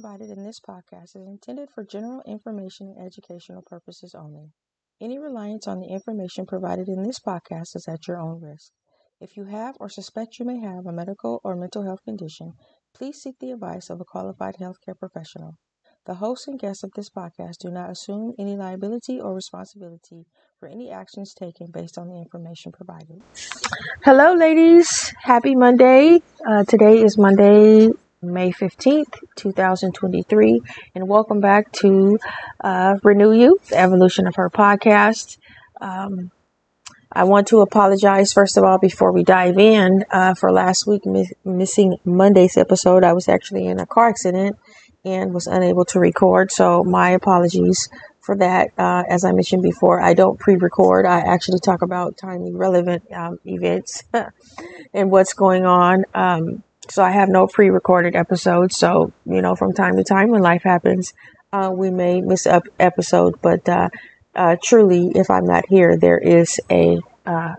provided in this podcast is intended for general information and educational purposes only. Any reliance on the information provided in this podcast is at your own risk. If you have or suspect you may have a medical or mental health condition, please seek the advice of a qualified healthcare professional. The hosts and guests of this podcast do not assume any liability or responsibility for any actions taken based on the information provided. Hello, ladies. Happy Monday. Uh, today is Monday, May 15th, 2023, and welcome back to uh, Renew You, the evolution of her podcast. Um, I want to apologize, first of all, before we dive in, uh, for last week mi- missing Monday's episode. I was actually in a car accident and was unable to record, so my apologies for that. Uh, as I mentioned before, I don't pre record, I actually talk about timely relevant um, events and what's going on. Um, so I have no pre-recorded episodes. So you know, from time to time when life happens, uh, we may miss up episode. But uh, uh, truly, if I'm not here, there is a, uh,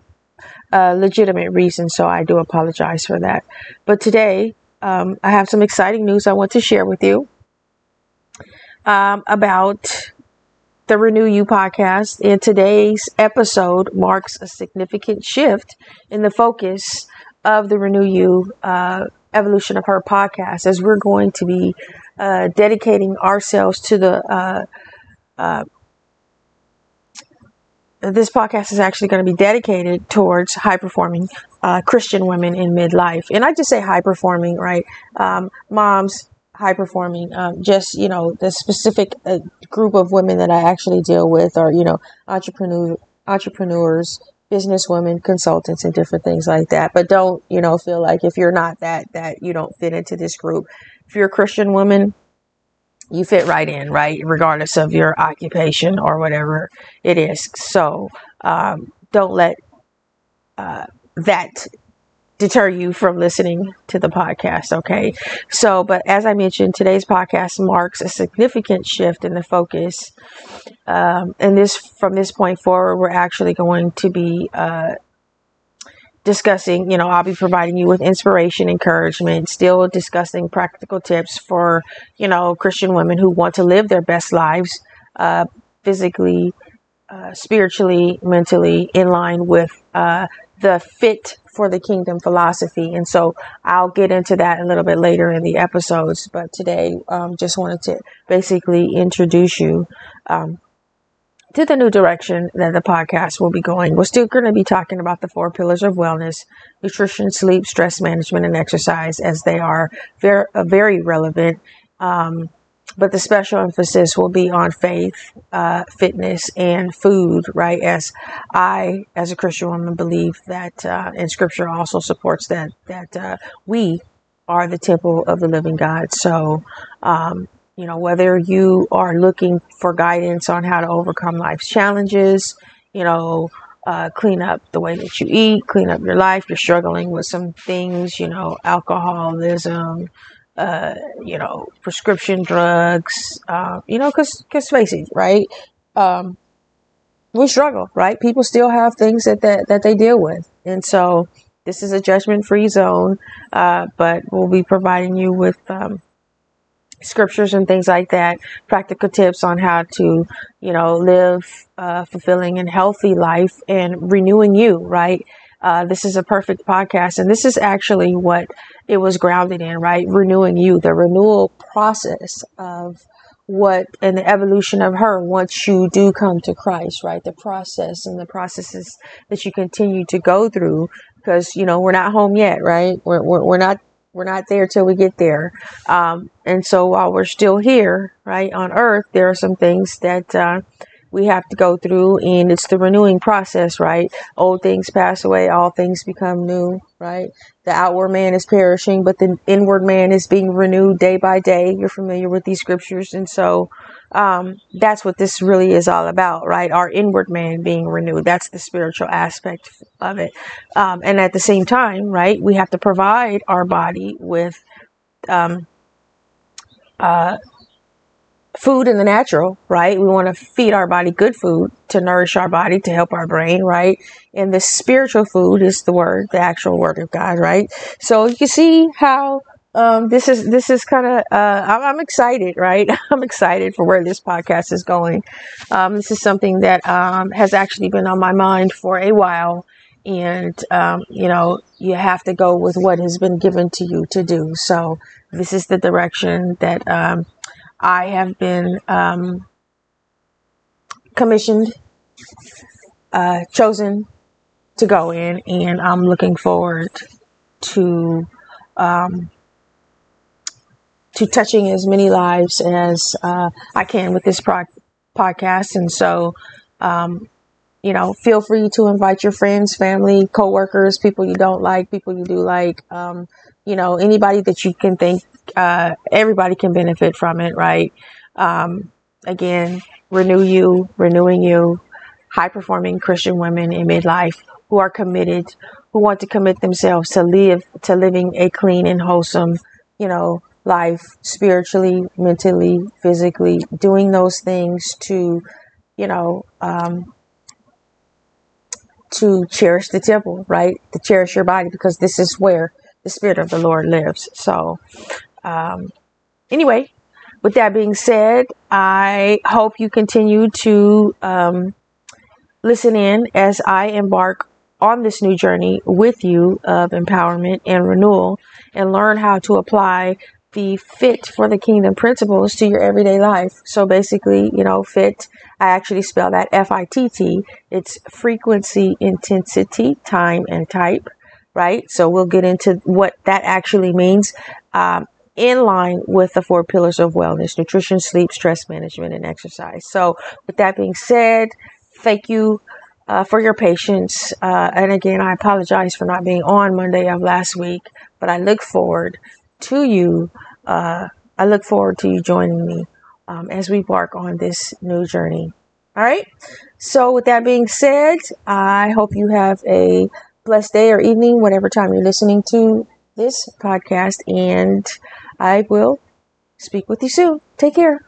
a, legitimate reason. So I do apologize for that. But today, um, I have some exciting news I want to share with you um, about the Renew You podcast. And today's episode marks a significant shift in the focus of the Renew You uh, evolution of her podcast as we're going to be uh, dedicating ourselves to the uh, uh, this podcast is actually going to be dedicated towards high performing uh, Christian women in midlife. And I just say high performing, right? Um, moms, high performing, um, just, you know, the specific uh, group of women that I actually deal with are, you know, entrepreneur, entrepreneurs, businesswomen, consultants, and different things like that. But don't, you know, feel like if you're not that, that you don't fit into this group. If you're a Christian woman, you fit right in, right? Regardless of your occupation or whatever it is. So um, don't let uh, that deter you from listening to the podcast. Okay. So, but as I mentioned, today's podcast marks a significant shift in the focus. Um, and this, from this point forward, we're actually going to be, uh, discussing, you know, I'll be providing you with inspiration, encouragement, still discussing practical tips for, you know, Christian women who want to live their best lives, uh, physically, uh, spiritually, mentally, in line with, uh, the FITT 4 the kingdom philosophy. And so I'll get into that a little bit later in the episodes. But today, um, just wanted to basically introduce you um, to the new direction that the podcast will be going. We're still going to be talking about the four pillars of wellness nutrition, sleep, stress management, and exercise, as they are very, very relevant. Um, but the special emphasis will be on faith, uh, fitness, and food, right? As I, as a Christian woman, believe that, uh, and Scripture also supports that that uh, we are the temple of the living God. So, um, you know, whether you are looking for guidance on how to overcome life's challenges, you know, uh, clean up the way that you eat, clean up your life. You're struggling with some things, you know, alcoholism, uh, you know, prescription drugs, uh, you know, cause, cause face it, right? Um, we struggle, right? People still have things that, that, that they deal with. And so this is a judgment free zone. Uh, but we'll be providing you with, um, scriptures and things like that, practical tips on how to, you know, live a fulfilling and healthy life and renewing you, right? Uh, this is a perfect podcast. And this is actually what it was grounded in, right? Renewing you, the renewal process of what and the evolution of her once you do come to Christ, right? The process and the processes that you continue to go through because, you know, we're not home yet, right? We're, we're, we're not we're not there till we get there. Um, and so while we're still here, right, on earth, there are some things that, uh, we have to go through and it's the renewing process, right? Old things pass away, all things become new, right? The outward man is perishing, but the inward man is being renewed day by day. You're familiar with these scriptures. And so, um, that's what this really is all about, right? Our inward man being renewed. That's the spiritual aspect of it. Um, and at the same time, right, we have to provide our body with, um, uh, food in the natural, right? We want to feed our body good food to nourish our body, to help our brain, right? And the spiritual food is the word, the actual word of God, right? So you see how um, this is this is kind of uh, I'm, I'm, excited, right? I'm excited for where this podcast is going. Um, this is something that um, has actually been on my mind for a while, and um, you know you have to go with what has been given to you to do. So this is the direction that um, I have been um, commissioned, uh, chosen to go in, and I'm looking forward to um, to touching as many lives as uh, I can with this pro- podcast. And so, um, you know, feel free to invite your friends, family, coworkers, people you don't like, people you do like, um, you know, anybody that you can think, uh, everybody can benefit from it, right? Um, again, renew you, renewing you, high performing Christian women in midlife who are committed, who want to commit themselves to live, to living a clean and wholesome, you know, life spiritually, mentally, physically, doing those things to, you know, um, to cherish the temple, right? To cherish your body because this is where the Spirit of the Lord lives. So, um, anyway, with that being said, I hope you continue to um, listen in as I embark on this new journey with you of empowerment and renewal and learn how to apply the FITT 4 the kingdom principles to your everyday life. So basically, you know, fit, I actually spell that F I T T. It's frequency, intensity, time, and type, right? So we'll get into what that actually means. Um, in line with the four pillars of wellness nutrition, sleep, stress management, and exercise. So, with that being said, thank you uh, for your patience. Uh, and again, I apologize for not being on Monday of last week, but I look forward to you. Uh, I look forward to you joining me um, as we embark on this new journey. All right. So, with that being said, I hope you have a blessed day or evening, whatever time you're listening to this podcast, and I will speak with you soon. Take care.